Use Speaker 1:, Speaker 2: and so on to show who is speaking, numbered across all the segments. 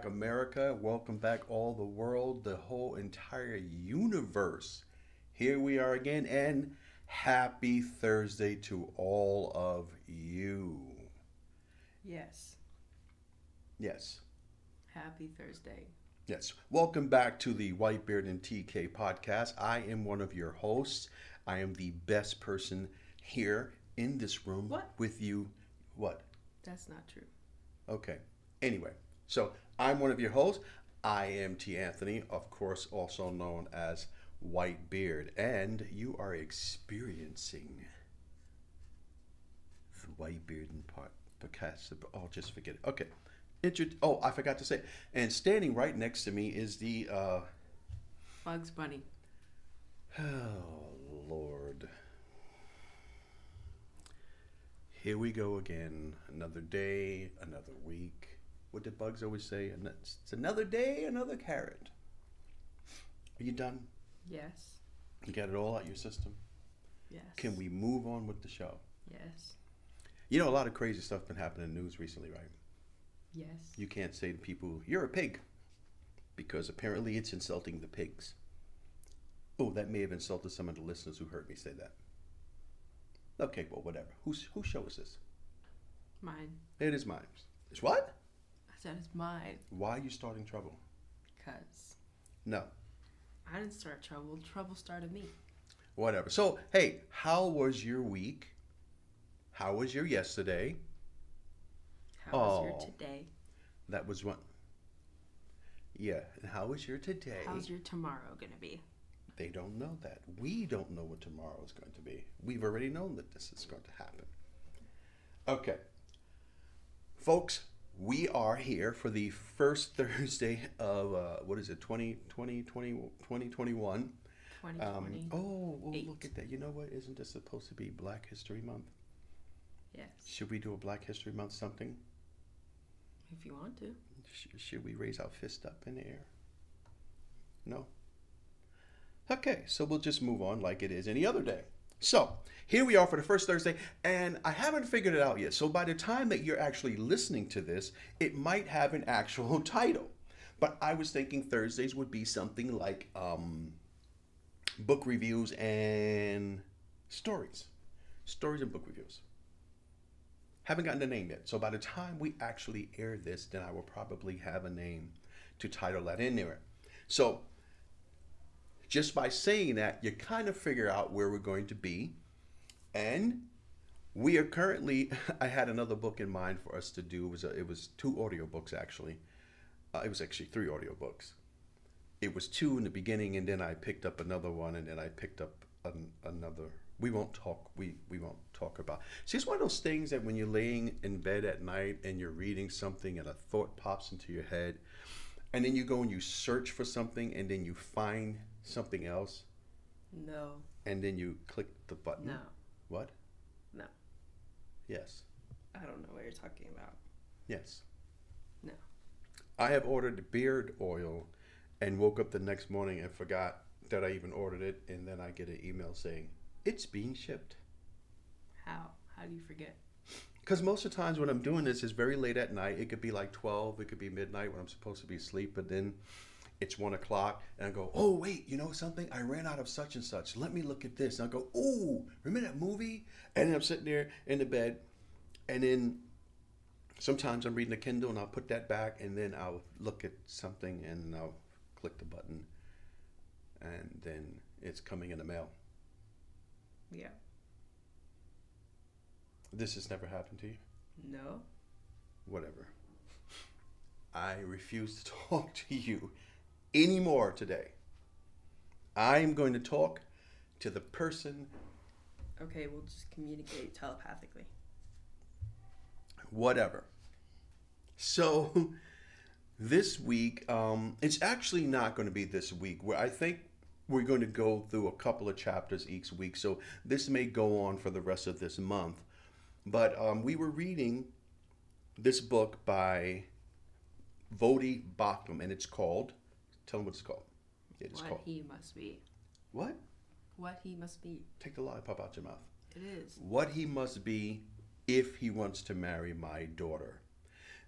Speaker 1: Back, America. Welcome back, all the world, the whole entire universe. Here we are again, and happy Thursday to all of you.
Speaker 2: Yes.
Speaker 1: Yes,
Speaker 2: Happy Thursday.
Speaker 1: yes. Welcome back to the Whitebeard and TK podcast. I am one of your hosts. I am the best person here in this room
Speaker 2: What?
Speaker 1: with you. What?
Speaker 2: That's not true.
Speaker 1: Okay. Anyway, so I'm one of your hosts. I am T. Anthony, of course, also known as White Beard, and you are experiencing the White Beard and part podcast. Oh, just forget it. Okay. Intro- oh, I forgot to say. And standing right next to me is the uh,
Speaker 2: Bugs Bunny.
Speaker 1: Oh, Lord. Here we go again. Another day, another week. What did Bugs always say? And it's it's another day, another carrot. Are you done?
Speaker 2: Yes.
Speaker 1: You got it all out your system?
Speaker 2: Yes.
Speaker 1: Can we move on with the show?
Speaker 2: Yes.
Speaker 1: You know, a lot of crazy stuff been happening in the news recently, right?
Speaker 2: Yes.
Speaker 1: You can't say to people, you're a pig, because apparently it's insulting the pigs. Oh, that may have insulted some of the listeners who heard me say that. Okay, well, whatever. Who's, whose show is this?
Speaker 2: Mine.
Speaker 1: It is mine. It's what?
Speaker 2: I said it's mine.
Speaker 1: Why are you starting trouble?
Speaker 2: Because
Speaker 1: No,
Speaker 2: I didn't start trouble. Trouble started me.
Speaker 1: whatever. So, hey, how was your week? How was your yesterday?
Speaker 2: How was your
Speaker 1: Oh.
Speaker 2: today?
Speaker 1: That was one. Yeah, and how was your today?
Speaker 2: How's your tomorrow going to be?
Speaker 1: They don't know that. We don't know what tomorrow is going to be. We've already known that this is going to happen. Okay. Folks, we are here for the first Thursday of, uh, what is it, 2020, 20, 2021. Um, oh, well, look at that. You know what? Isn't this supposed to be Black History Month?
Speaker 2: yes.
Speaker 1: Should we do a Black History Month something?
Speaker 2: If you want to.
Speaker 1: Sh- should we raise our fist up in the air? No? Okay, so we'll just move on like it is any other day. So, here we are for the first Thursday, and I haven't figured it out yet. So, by the time that you're actually listening to this, it might have an actual title. But I was thinking Thursdays would be something like um, book reviews and stories. Stories and book reviews. Haven't gotten a name yet. So by the time we actually air this, then I will probably have a name to title that in there. So just by saying that, you kind of figure out where we're going to be. And we are currently, I had another book in mind for us to do. It was, a, it was two audiobooks actually. Uh, it was actually three audiobooks. It was two in the beginning, and then I picked up another one, and then I picked up an, another. We won't talk. We we won't talk about. See, it's one of those things that when you're laying in bed at night and you're reading something, and a thought pops into your head, and then you go and you search for something, and then you find something else,
Speaker 2: No.
Speaker 1: and then you click the button.
Speaker 2: No.
Speaker 1: What?
Speaker 2: No.
Speaker 1: Yes.
Speaker 2: I don't know what you're talking about.
Speaker 1: Yes.
Speaker 2: No.
Speaker 1: I have ordered beard oil, and woke up the next morning and forgot that I even ordered it, and then I get an email saying it's being shipped.
Speaker 2: How? How do you forget?
Speaker 1: Because most of the times when I'm doing this is very late at night. It could be like 12, it could be midnight when I'm supposed to be asleep, but then it's one o'clock and I go, oh, wait, you know something? I ran out of such and such. Let me look at this. And I go, oh, remember that movie? And then I'm sitting there in the bed and then sometimes I'm reading a Kindle and I'll put that back and then I'll look at something and I'll click the button and then it's coming in the mail.
Speaker 2: Yeah.
Speaker 1: This has never happened to you?
Speaker 2: No.
Speaker 1: Whatever. I refuse to talk to you anymore today. I am going to talk to the person,
Speaker 2: Okay, we'll just communicate telepathically.
Speaker 1: whatever. So, this week, um, it's actually not going to be this week. Where I think we're going to go through a couple of chapters each week. So this may go on for the rest of this month. But um, we were reading this book by Voddie Baucham, and it's called. Tell them what it's called. It's
Speaker 2: what
Speaker 1: called
Speaker 2: he must be.
Speaker 1: what?
Speaker 2: What he must be.
Speaker 1: Take the lollipop out your mouth.
Speaker 2: It is.
Speaker 1: What he must be if he wants to marry my daughter.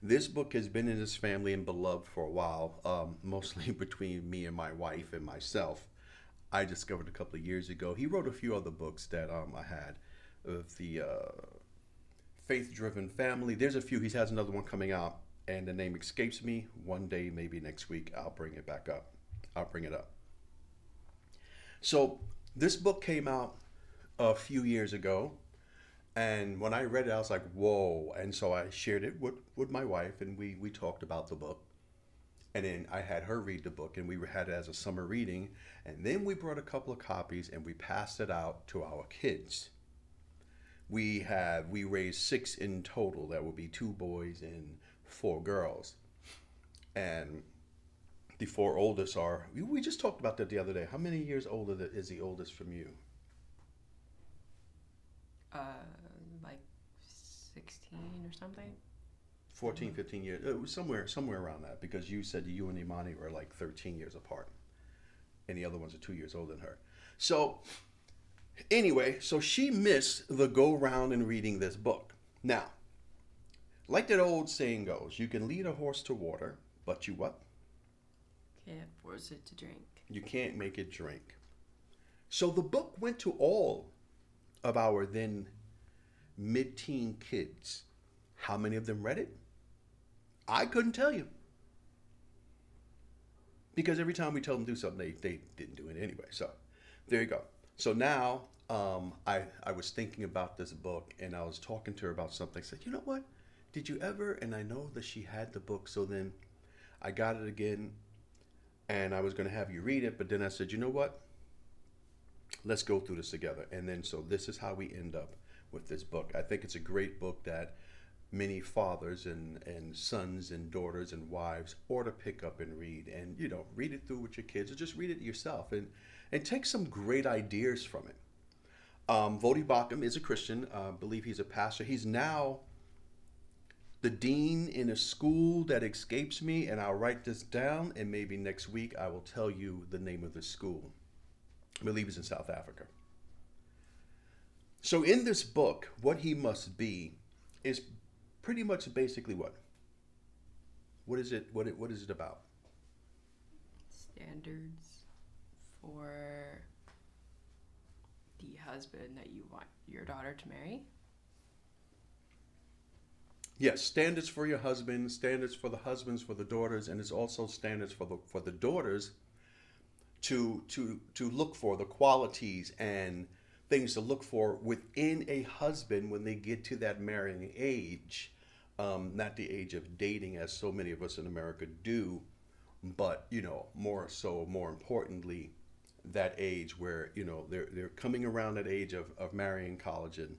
Speaker 1: This book has been in his family and beloved for a while, um, mostly between me and my wife and myself. I discovered a couple of years ago. He wrote a few other books that um, I had of the uh, faith driven family. There's a few. He has another one coming out, and the name escapes me. One day, maybe next week, I'll bring it back up. I'll bring it up. So, this book came out a few years ago. And when I read it, I was like, whoa. And so I shared it with, with my wife, and we, we talked about the book. And then I had her read the book, and we had it as a summer reading. And then we brought a couple of copies and we passed it out to our kids. We have we raised six in total. That would be two boys and four girls. And the four oldest are we, we just talked about that the other day. How many years older is the oldest from you?
Speaker 2: Uh, like 16 or something.
Speaker 1: 14, 15 years. It was somewhere somewhere around that because you said you and Imani were like 13 years apart. And the other ones are two years older than her. So anyway, so she missed the go round in reading this book. Now, like that old saying goes, you can lead a horse to water, but you what?
Speaker 2: Can't force it to drink.
Speaker 1: You can't make it drink. So the book went to all of our then mid teen kids. How many of them read it? I couldn't tell you. Because every time we tell them to do something, they, they didn't do it anyway. So there you go. So now um, I, I was thinking about this book and I was talking to her about something. I said, you know what? Did you ever? And I know that she had the book. So then I got it again and I was going to have you read it. But then I said, you know what? Let's go through this together. And then so this is how we end up with this book. I think it's a great book that many fathers and, and sons and daughters and wives ought to pick up and read and you know read it through with your kids or just read it yourself and and take some great ideas from it um, Voddie Baucham is a Christian uh, believe he's a pastor he's now the dean in a school that escapes me and I'll write this down and maybe next week I will tell you the name of the school I believe it's in South Africa so in this book what he must be is pretty much basically what? What is it? What it? What is it about?
Speaker 2: Standards for the husband that you want your daughter to marry.
Speaker 1: Yes, standards for your husband, standards for the husbands, for the daughters, and it's also standards for the for the daughters to to to look for the qualities and things to look for within a husband when they get to that marrying age. Um, not the age of dating, as so many of us in America do, but you know, more so, more importantly, that age where you know they're they're coming around that age of, of marrying, college, and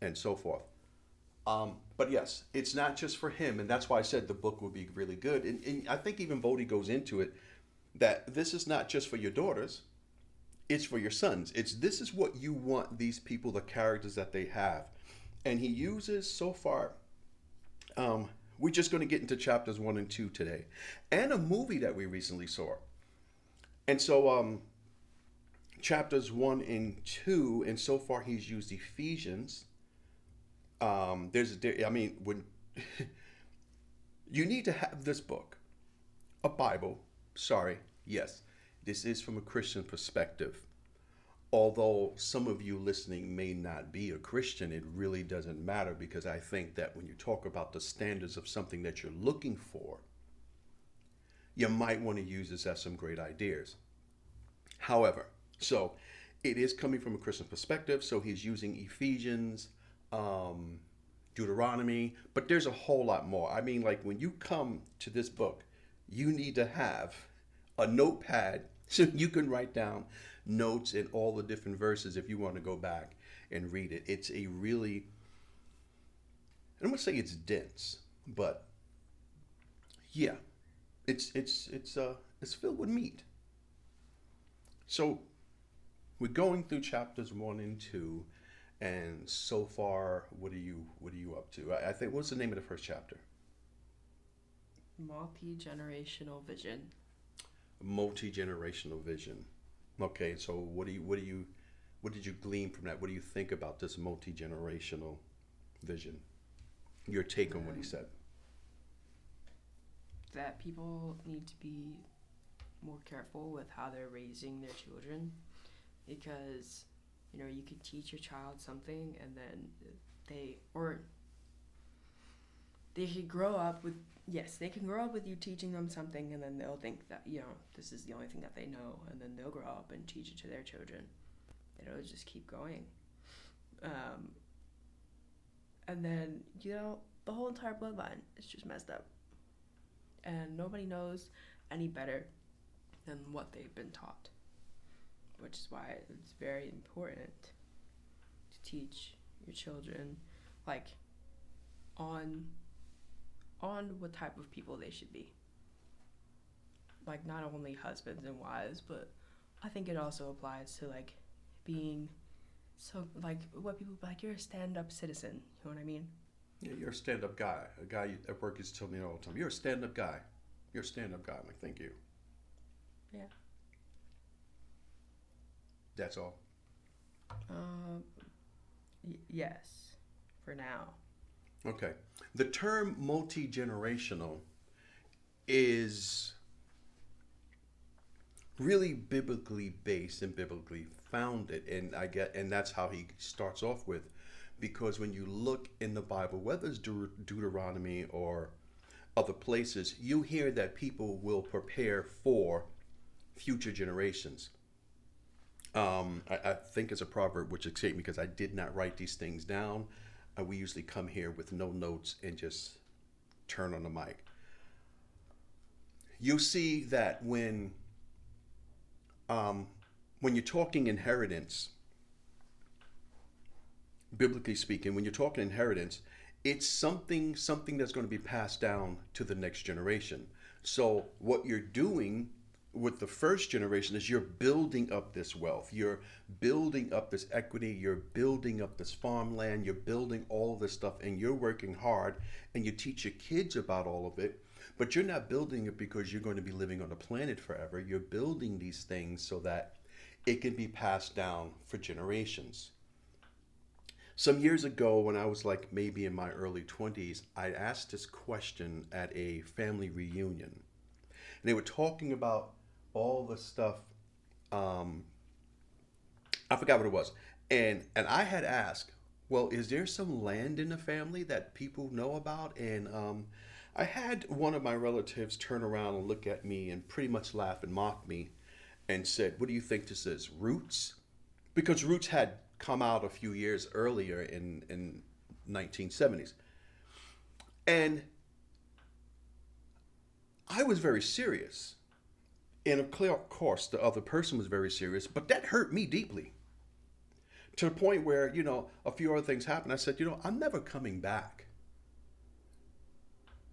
Speaker 1: and so forth. Um, but yes, it's not just for him, and that's why I said the book would be really good. And, and I think even Voddie goes into it that this is not just for your daughters; it's for your sons. It's this is what you want these people, the characters that they have, and he uses so far. Um, we're just going to get into chapters one and two today, and a movie that we recently saw. And so, um, chapters one and two, and so far he's used Ephesians. Um, there's, there, I mean, when you need to have this book, a Bible. Sorry, yes, this is from a Christian perspective. Although some of you listening may not be a Christian, it really doesn't matter because I think that when you talk about the standards of something that you're looking for, you might want to use this as some great ideas. However, so it is coming from a Christian perspective, so he's using Ephesians um, Deuteronomy, but there's a whole lot more. I mean, like when you come to this book, you need to have a notepad so you can write down notes in all the different verses if you want to go back and read it. It's a really, I'm gonna say it's dense, but yeah, it's it's it's uh it's filled with meat. So we're going through chapters one and two, and so far, what are you what are you up to? I, I think what's the name of the first chapter?
Speaker 2: Multi generational vision.
Speaker 1: Multi generational vision. Okay, so what do you what do you what did you glean from that? What do you think about this multi generational vision? Your take on what he um, said.
Speaker 2: That people need to be more careful with how they're raising their children because you know you could teach your child something and then they or they could grow up with yes they can grow up with you teaching them something and then they'll think that you know this is the only thing that they know and then they'll grow up and teach it to their children. It'll just keep going. Um, and then you know the whole entire bloodline is just messed up. And nobody knows any better than what they've been taught which is why it's very important to teach your children like on on what type of people they should be like not only husbands and wives but i think it also applies to like being so like what people like you're a stand-up citizen you know what i mean
Speaker 1: Yeah, you're a stand up guy. A guy at work used to tell me all the time, You're a stand up guy. You're a stand up guy. I'm like, Thank you.
Speaker 2: Yeah.
Speaker 1: That's all.
Speaker 2: um y- yes for now
Speaker 1: Okay. The term multi generational is really biblically based and biblically founded, and I get, and that's how he starts off with, because when you look in the Bible, whether it's Deut- Deuteronomy or other places, you hear that people will prepare for future generations. Um, I, I think it's a proverb which escaped me because I did not write these things down. Uh, we usually come here with no notes and just turn on the mic. You see that when um, when you're talking inheritance, biblically speaking, when you're talking inheritance, it's something something that's going to be passed down to the next generation. So what you're doing with the first generation is you're building up this wealth. You're building up this equity. You're building up this farmland. You're building all this stuff and you're working hard and you teach your kids about all of it. But you're not building it because you're going to be living on the planet forever. You're building these things so that it can be passed down for generations. Some years ago, when I was like maybe in my early 20s, I asked this question at a family reunion. And they were talking about all the stuff. Um, I forgot what it was. And, and I had asked, well, is there some land in the family that people know about? And um, I had one of my relatives turn around and look at me and pretty much laugh and mock me and said, What do you think this is? Roots? Because Roots had come out a few years earlier in, in 1970s. And I was very serious. And of course, the other person was very serious, but that hurt me deeply. To the point where, you know, a few other things happened. I said, you know, I'm never coming back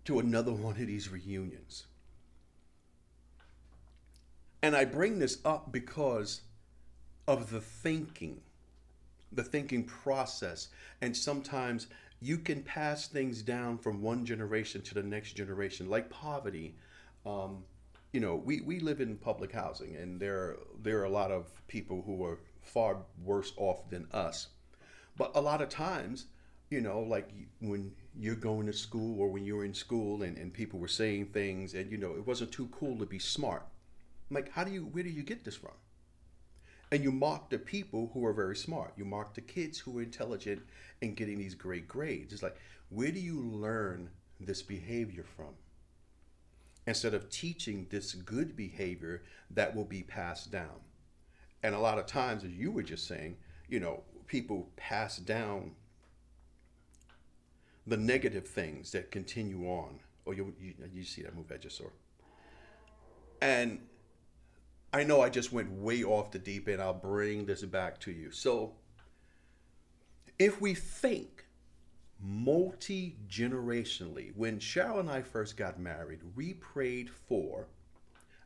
Speaker 1: to another one of these reunions. And I bring this up because of the thinking, the thinking process. And sometimes you can pass things down from one generation to the next generation, like poverty. Um, you know, we, we live in public housing, and there, there are a lot of people who are far worse off than us. But a lot of times, you know, like when you're going to school or when you were in school and, and people were saying things and, you know, it wasn't too cool to be smart. I'm like, how do you, where do you get this from? And you mock the people who are very smart. You mock the kids who are intelligent and getting these great grades. It's like, where do you learn this behavior from? Instead of teaching this good behavior that will be passed down. And a lot of times, as you were just saying, you know, people pass down the negative things that continue on. Oh, you, you, you see that movie I just saw. And I know I just went way off the deep end. I'll bring this back to you. So, if we think multi generationally, when Cheryl and I first got married, we prayed for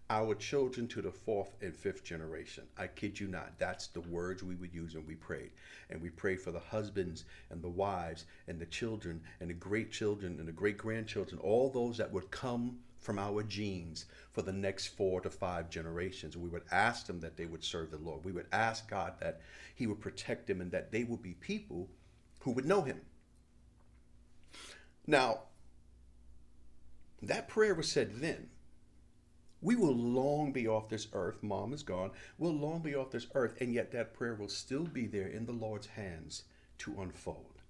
Speaker 1: our children to the fourth and fifth generation. I kid you not. That's the words we would use when we prayed. And we prayed for the husbands and the wives and the children and the great children and the great grandchildren, all those that would come from our genes for the next four to five generations. We would ask them that they would serve the Lord. We would ask God that He would protect them and that they would be people who would know Him. Now, that prayer was said then. We will long be off this earth. Mom is gone. We'll long be off this earth, and yet that prayer will still be there in the Lord's hands to unfold.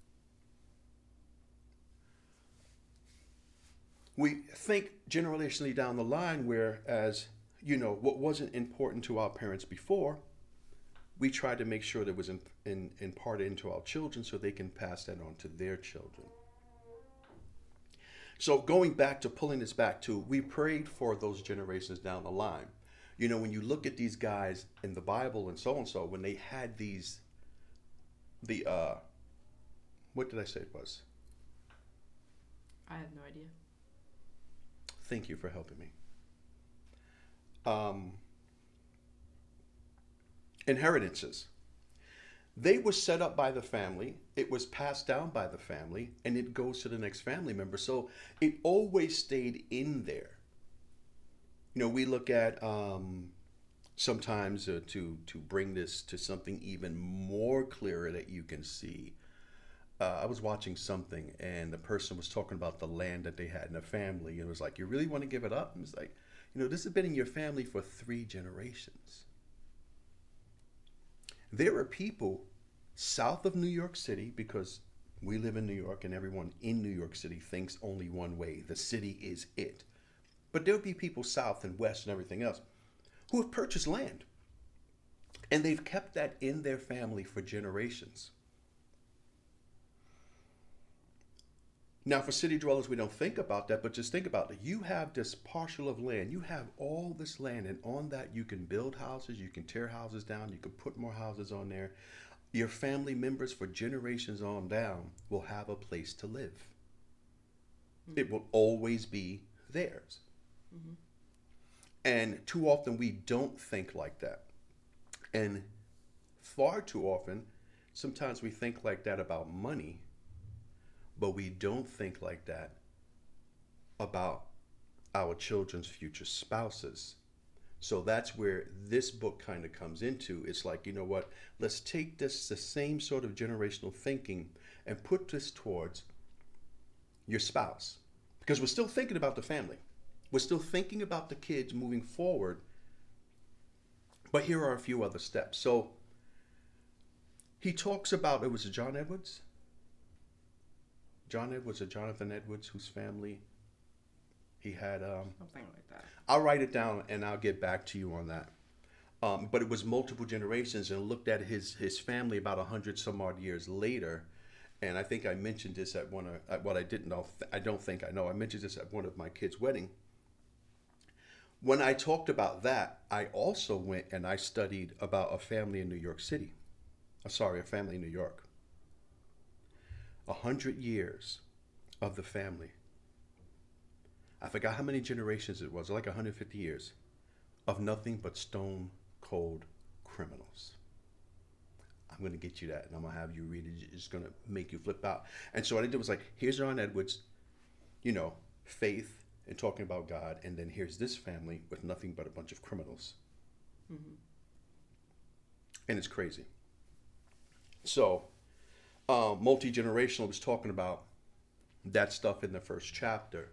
Speaker 1: We think generationally down the line, whereas, you know, what wasn't important to our parents before, we try to make sure that was in, in, imparted into our children so they can pass that on to their children. So going back to pulling this back to, we prayed for those generations down the line. You know, when you look at these guys in the Bible and so and so, when they had these, the uh, what did I say it was?
Speaker 2: I have no idea.
Speaker 1: Thank you for helping me. Um, inheritances. They were set up by the family, it was passed down by the family, and it goes to the next family member. So it always stayed in there. You know, we look at um, sometimes uh, to to bring this to something even more clearer that you can see. Uh, I was watching something, and the person was talking about the land that they had in the family, and it was like, "You really want to give it up?" And it's like, you know, this has been in your family for three generations. There are people south of New York City because we live in New York and everyone in New York City thinks only one way the city is it. But there'll be people south and west and everything else who have purchased land and they've kept that in their family for generations. Now, for city dwellers, we don't think about that, but just think about it. You have this parcel of land. You have all this land, and on that, you can build houses, you can tear houses down, you can put more houses on there. Your family members, for generations on down, will have a place to live. Mm-hmm. It will always be theirs. Mm-hmm. And too often, we don't think like that. And far too often, sometimes we think like that about money but we don't think like that about our children's future spouses. So that's where this book kind of comes into. It's like, you know what? Let's take this, the same sort of generational thinking, and put this towards your spouse. Because we're still thinking about the family, we're still thinking about the kids moving forward. But here are a few other steps. So he talks about, it was John Edwards? John Edwards or Jonathan Edwards, whose family he had. Um,
Speaker 2: Something like that.
Speaker 1: I'll write it down and I'll get back to you on that. Um, but it was multiple generations and looked at his his family about a hundred some odd years later, and I think I mentioned this at one of at what I didn't know. I don't think I know. I mentioned this at one of my kids' wedding. When I talked about that, I also went and I studied about a family in New York City. Uh, sorry, a family in New York a hundred years of the family. I forgot how many generations it was, like 150 years of nothing but stone cold criminals. I'm going to get you that and I'm going to have you read it. It's going to make you flip out. And so what I did was like, here's John Edwards, you know, faith and talking about God. And then here's this family with nothing but a bunch of criminals. Mm-hmm. And it's crazy. So uh, multi generational was talking about that stuff in the first chapter,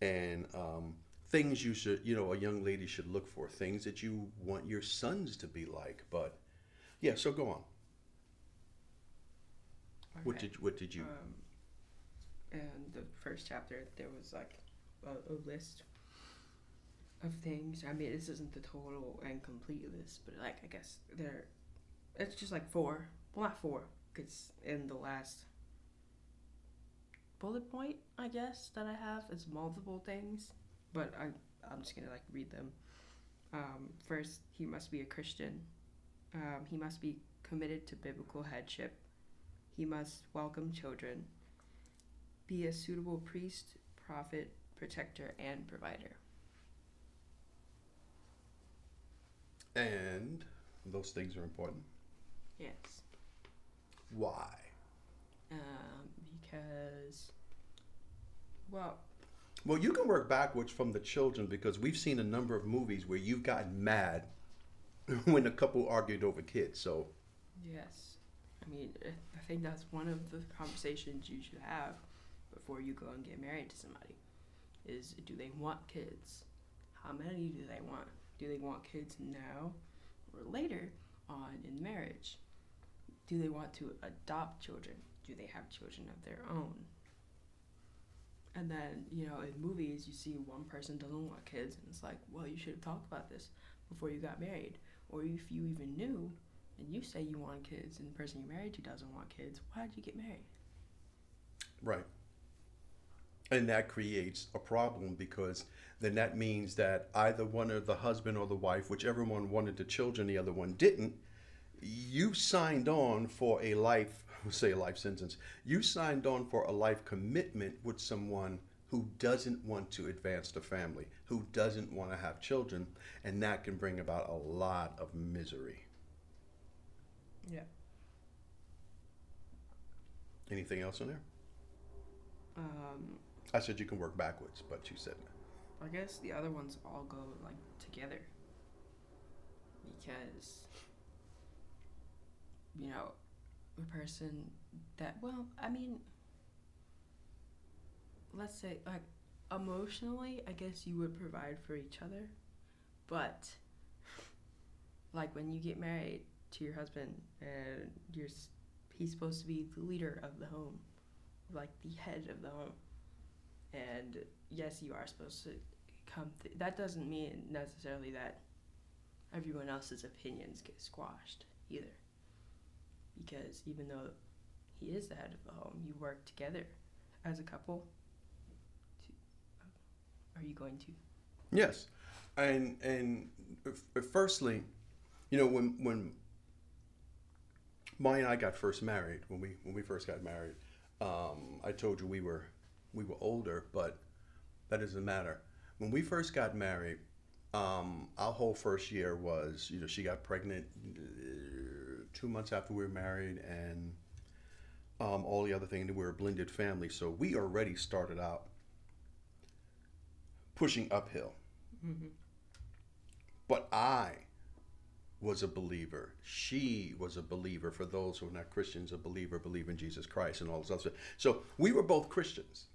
Speaker 1: and um, things you should, you know, a young lady should look for, things that you want your sons to be like. But yeah, so go on. Okay. What did what did you? Um,
Speaker 2: in the first chapter, there was like a, a list of things. I mean, this isn't the total and complete list, but like I guess there, it's just like four. Well, not four, because in the last bullet point, I guess, that I have. is multiple things, but I I'm just gonna like read them. Um, first, he must be a Christian. Um, he must be committed to biblical headship. He must welcome children. Be a suitable priest, prophet, protector, and provider.
Speaker 1: And those things are important.
Speaker 2: Yes.
Speaker 1: Why?
Speaker 2: Um, because, well,
Speaker 1: Well, you can work backwards from the children because we've seen a number of movies where you've gotten mad when a couple argued over kids. So,
Speaker 2: yes. I mean, I think that's one of the conversations you should have before you go and get married to somebody. Is do they want kids? How many do they want? Do they want kids now or later on in marriage? Do they want to adopt children? Do they have children of their own? And then, you know, in movies, you see one person doesn't want kids, and it's like, well, you should have talked about this before you got married. Or if you even knew, and you say you want kids, and the person you're married to doesn't want kids, why did you get married?
Speaker 1: right. And that creates a problem because then that means that either one of the husband or the wife, whichever one wanted the children, the other one didn't, you signed on for a life, say a life sentence, you signed on for a life commitment with someone who doesn't want to advance the family, who doesn't want to have children, and that can bring about a lot of misery.
Speaker 2: Yeah.
Speaker 1: Anything else in there?
Speaker 2: Um,
Speaker 1: I said you can work backwards, but you said
Speaker 2: I guess the other ones all go like together. Because you know, a person that well, I mean let's say like emotionally, I guess you would provide for each other. But like when you get married to your husband and you're he's supposed to be the leader of the home, like the head of the home. And yes, you are supposed to come. Th- that doesn't mean necessarily that everyone else's opinions get squashed either. Because even though he is the head of the home, you work together as a couple. To, are you going to?
Speaker 1: yes, and and firstly, you know when when Maya and I got first married when we when we first got married, um, I told you we were we were older, but that doesn't matter. When we first got married, um, our whole first year was you know she got pregnant uh, two months after we were married, and um, all the other things. We were a blended family, so we already started out pushing uphill.
Speaker 2: Mm-hmm.
Speaker 1: But I was a believer. She was a believer. For those who are not Christians, a believer, believe in Jesus Christ and all this other stuff. So we were both Christians.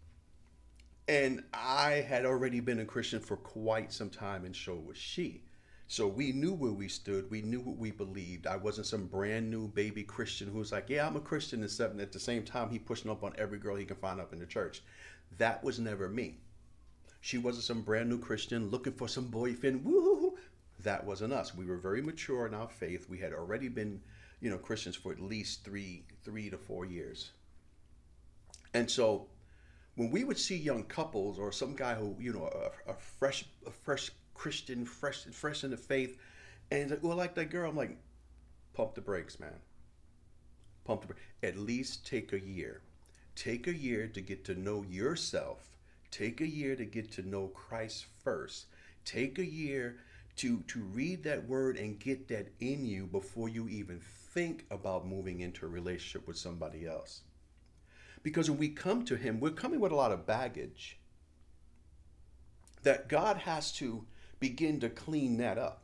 Speaker 1: And I had already been a Christian for quite some time, and so was she. So we knew where we stood. We knew what we believed. I wasn't some brand new baby Christian who was like, yeah, I'm a Christian and stuff. And at the same time, he pushing up on every girl he can find up in the church. That was never me. She wasn't some brand new Christian looking for some boyfriend. Woo! That wasn't us. We were very mature in our faith. We had already been, you know, Christians for at least three, three to four years. And so, when we would see young couples or some guy who, you know, a, a fresh, a fresh Christian, fresh, fresh in the faith, and he's like, well, like that girl, I'm like, pump the brakes, man. Pump the brakes. At least take a year. Take a year to get to know yourself. Take a year to get to know Christ first. Take a year to to read that word and get that in you before you even think about moving into a relationship with somebody else. Because when we come to him, we're coming with a lot of baggage that God has to begin to clean that up.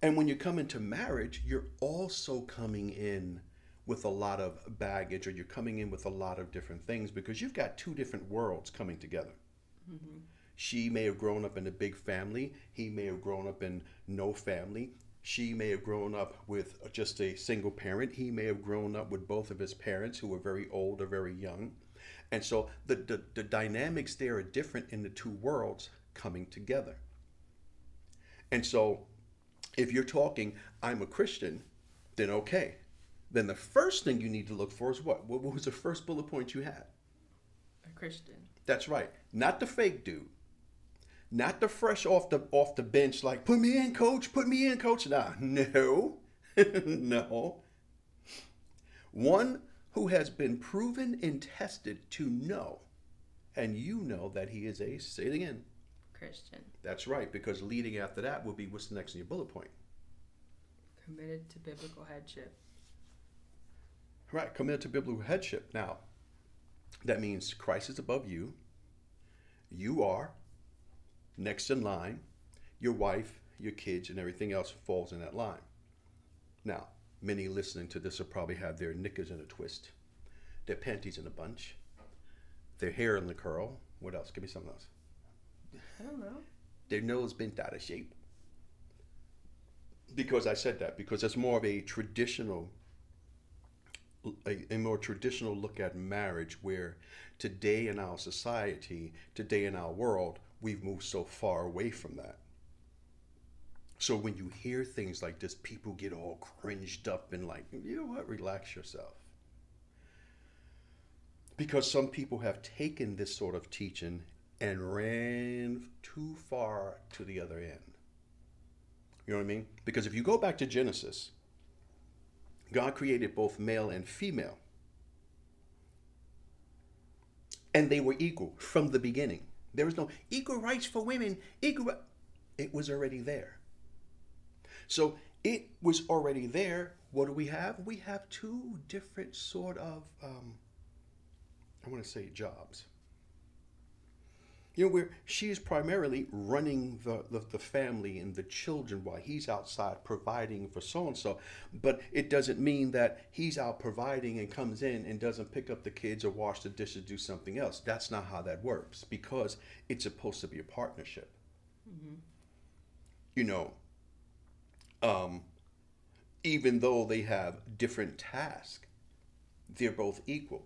Speaker 1: And when you come into marriage, you're also coming in with a lot of baggage or you're coming in with a lot of different things because you've got two different worlds coming together.
Speaker 2: Mm-hmm.
Speaker 1: She may have grown up in a big family, he may have grown up in no family. She may have grown up with just a single parent. He may have grown up with both of his parents who were very old or very young. And so the, the, the dynamics there are different in the two worlds coming together. And so if you're talking, I'm a Christian, then okay. Then the first thing you need to look for is what? What was the first bullet point you had?
Speaker 2: A Christian.
Speaker 1: That's right. Not the fake dude. Not the fresh off the off the bench like put me in coach, put me in coach. Nah, no. no. One who has been proven and tested to know and you know that he is a say it again.
Speaker 2: Christian.
Speaker 1: That's right because leading after that will be what's the next in your bullet point.
Speaker 2: Committed to biblical headship.
Speaker 1: Right, committed to biblical headship. Now, that means Christ is above you. You are next in line. Your wife, your kids, and everything else falls in that line. Now, many listening to this will probably have their knickers in a twist, their panties in a bunch, their hair in the curl. What else? Give me something else.
Speaker 2: I don't know.
Speaker 1: Their nose bent out of shape. Because I said that, because it's more of a traditional a, a, more traditional look at marriage where today in our society, today in our world, we've moved so far away from that. So when you hear things like this, people get all cringed up and like, you know what, relax yourself. Because some people have taken this sort of teaching and ran too far to the other end. You know what I mean? Because if you go back to Genesis, God created both male and female. And they were equal from the beginning. There was no equal rights for women, equal. It was already there. So it was already there. What do we have? We have two different sort of, um, I want to say jobs you know, where she's primarily running the, the, the, family and the children while he's outside providing for so and so. But it doesn't mean that he's out providing and comes in and doesn't pick up the kids or wash the dishes, do something else. That's not how that works because it's supposed to be a partnership. Mm-hmm. You know, um, even though they have different tasks, they're both equal.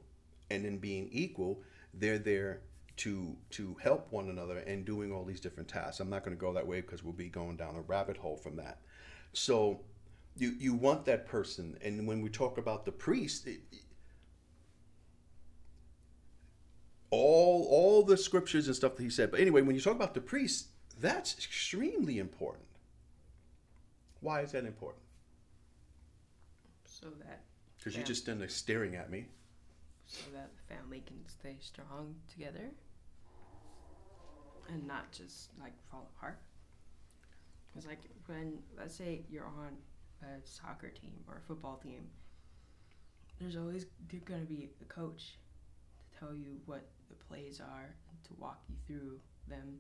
Speaker 1: And in being equal, they're there to to help one another and doing all these different tasks. I'm not going to go that way because we'll be going down a rabbit hole from that. So you you want that person, and when we talk about the priest, it, all all the scriptures and stuff that he said. But anyway, when you talk about the priest, that's extremely important. Why is that important?
Speaker 2: So that
Speaker 1: because you're just standing there staring at me.
Speaker 2: So that the family can stay strong together and not just like fall apart. It's like when let's say you're on a soccer team or a football team, there's always going to be a coach to tell you what the plays are and to walk you through them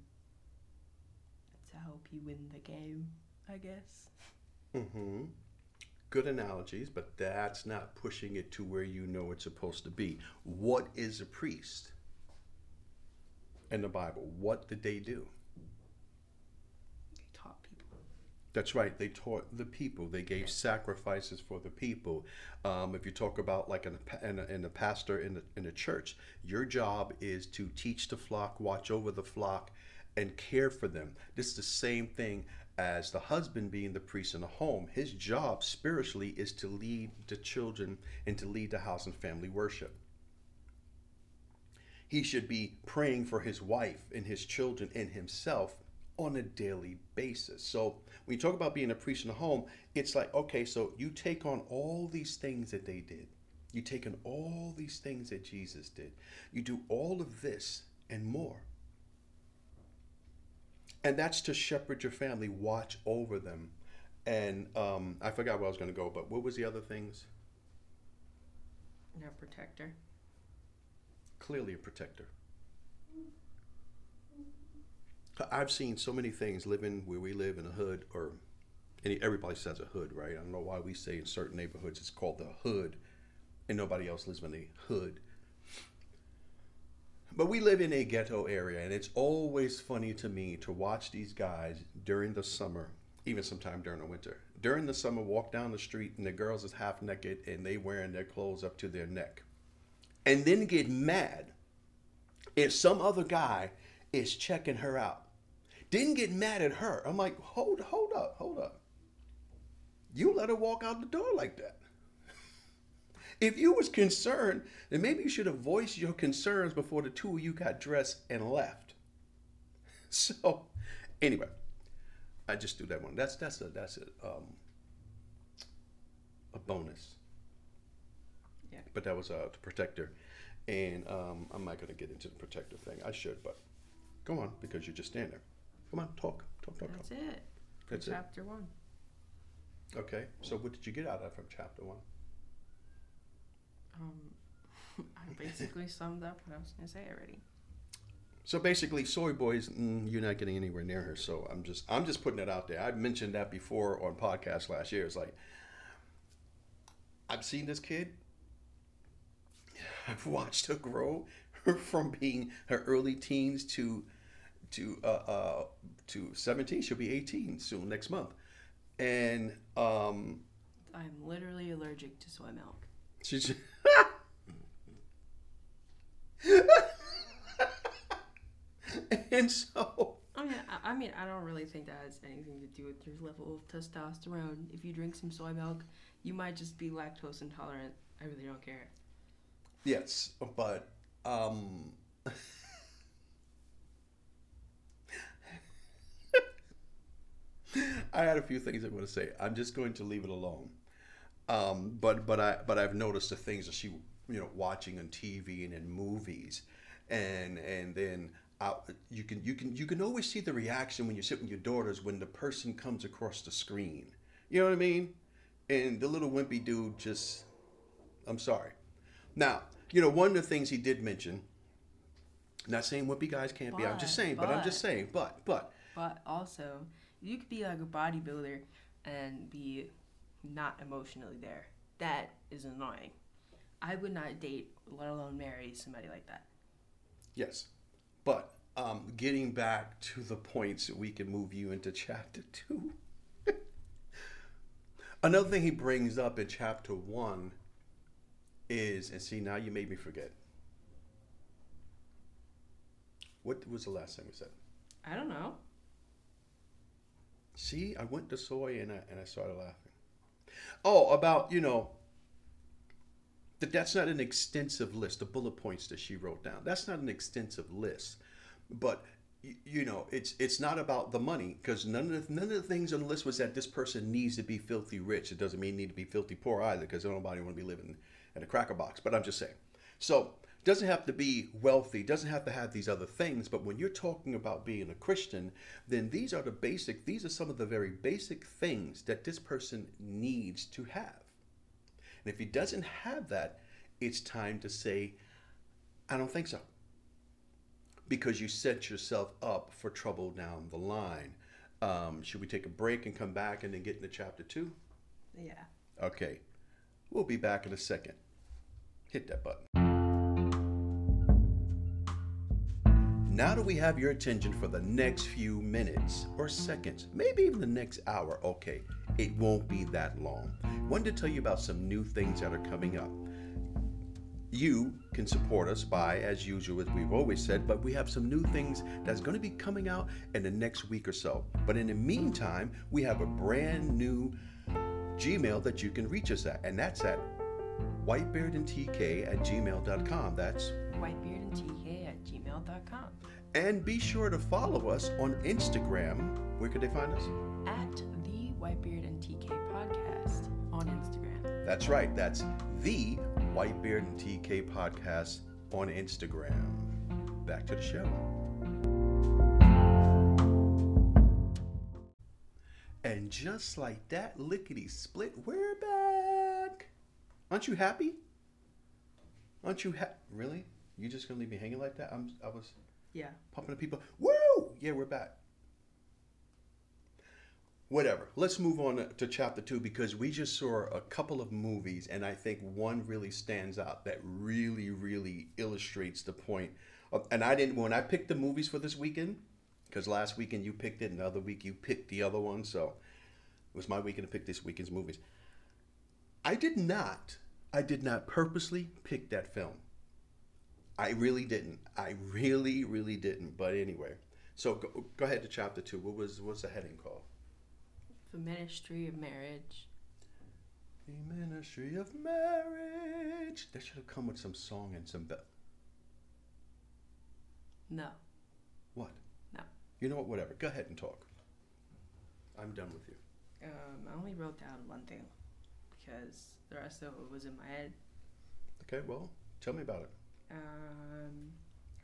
Speaker 2: to help you win the game, I guess.
Speaker 1: Mm-hmm. Good analogies, but that's not pushing it to where you know it's supposed to be. What is a priest? In the Bible. What did they do?
Speaker 2: They taught people.
Speaker 1: That's right. They taught the people. They gave sacrifices for the people. Um, if you talk about like in a, in a, in a pastor in the, in a church, your job is to teach the flock, watch over the flock, and care for them. This is the same thing as the husband being the priest in the home. His job spiritually is to lead the children and to lead the house and family worship he should be praying for his wife and his children and himself on a daily basis. So when you talk about being a priest in the home, it's like, okay, so you take on all these things that they did. You take on all these things that Jesus did. You do all of this and more. And that's to shepherd your family, watch over them. And um, I forgot where I was going to go, but what was the other things?
Speaker 2: Your protector
Speaker 1: clearly a protector. I've seen so many things living where we live in a hood, or any, everybody says a hood, right? I don't know why we say in certain neighborhoods it's called the hood, and nobody else lives in a hood. But we live in a ghetto area, and it's always funny to me to watch these guys during the summer, even sometime during the winter. During the summer, walk down the street, and the girls is half naked, and they wearing their clothes up to their neck and then get mad if some other guy is checking her out. Didn't get mad at her. I'm like, hold, hold up, hold up. You let her walk out the door like that. If you was concerned, then maybe you should have voiced your concerns before the two of you got dressed and left. So, anyway, I just do that one. That's that's a that's a um, a bonus.
Speaker 2: Yeah.
Speaker 1: But that was uh, the protector, and um, I'm not gonna get into the protector thing. I should, but go on because you're just standing there. Come on, talk, talk, talk,
Speaker 2: That's
Speaker 1: talk.
Speaker 2: it.
Speaker 1: That's it.
Speaker 2: chapter one.
Speaker 1: Okay. So what did you get out of from chapter one?
Speaker 2: Um, I basically summed up what I was gonna say already.
Speaker 1: So basically, soy boys, mm, you're not getting anywhere near her. So I'm just, I'm just putting it out there. I mentioned that before on podcast last year. It's like I've seen this kid. I've watched her grow from being her early teens to to uh, uh to 17. She'll be 18 soon next month, and um,
Speaker 2: I'm literally allergic to soy milk.
Speaker 1: she's. and so
Speaker 2: I mean, I, I mean, I don't really think that has anything to do with your level of testosterone. If you drink some soy milk, you might just be lactose intolerant. I really don't care.
Speaker 1: Yes, but um I had a few things I want to say. I'm just going to leave it alone. Um, but but I but I've noticed the things that she you know watching on TV and in movies, and and then out, you can you can you can always see the reaction when you sit with your daughters when the person comes across the screen. You know what I mean? And the little wimpy dude just, I'm sorry. Now you know one of the things he did mention. Not saying wimpy guys can't be. I'm just saying, but I'm just saying, but but
Speaker 2: But also, you could be like a bodybuilder and be not emotionally there. That is annoying. I would not date, let alone marry somebody like that.
Speaker 1: Yes, but um, getting back to the points, we can move you into chapter two. Another thing he brings up in chapter one is, and see, now you made me forget. What was the last thing we said?
Speaker 2: I don't know.
Speaker 1: See, I went to soy and I, and I started laughing. Oh, about, you know, that that's not an extensive list, the bullet points that she wrote down. That's not an extensive list. But you know, it's it's not about the money because none of the, none of the things on the list was that this person needs to be filthy rich. It doesn't mean need to be filthy poor either because nobody want to be living in a cracker box. But I'm just saying. So doesn't have to be wealthy, doesn't have to have these other things, but when you're talking about being a Christian, then these are the basic, these are some of the very basic things that this person needs to have. And if he doesn't have that, it's time to say, I don't think so. Because you set yourself up for trouble down the line. Um, should we take a break and come back and then get into chapter two?
Speaker 2: Yeah.
Speaker 1: Okay. We'll be back in a second. Hit that button. Now that we have your attention for the next few minutes or seconds, maybe even the next hour, okay, it won't be that long. Wanted to tell you about some new things that are coming up. You can support us by, as usual, as we've always said, but we have some new things that's going to be coming out in the next week or so. But in the meantime, we have a brand new Gmail that you can reach us at, and that's at whitebeardandtk at gmail.com. That's
Speaker 2: Whitebeardandtk at gmail.com.
Speaker 1: and be sure to follow us on Instagram. Where could they find us?
Speaker 2: At the Whitebeard and TK podcast on Instagram.
Speaker 1: That's right. That's the Whitebeard and TK podcast on Instagram. Back to the show. And just like that, lickety split, we're back. Aren't you happy? Aren't you happy? Really? You just gonna leave me hanging like that? I'm. I was
Speaker 2: Yeah.
Speaker 1: pumping the people. Woo! Yeah, we're back. Whatever. Let's move on to chapter two because we just saw a couple of movies, and I think one really stands out that really, really illustrates the point. Of, and I didn't when I picked the movies for this weekend because last weekend you picked it, and the other week you picked the other one, so it was my weekend to pick this weekend's movies. I did not. I did not purposely pick that film. I really didn't. I really, really didn't. But anyway, so go, go ahead to chapter two. What was what's the heading called?
Speaker 2: The Ministry of Marriage.
Speaker 1: The ministry of marriage. That should have come with some song and some bell.
Speaker 2: No.
Speaker 1: What?
Speaker 2: No.
Speaker 1: You know what? Whatever. Go ahead and talk. I'm done with you.
Speaker 2: Um, I only wrote down one thing because the rest of it was in my head.
Speaker 1: Okay, well, tell me about it.
Speaker 2: Um,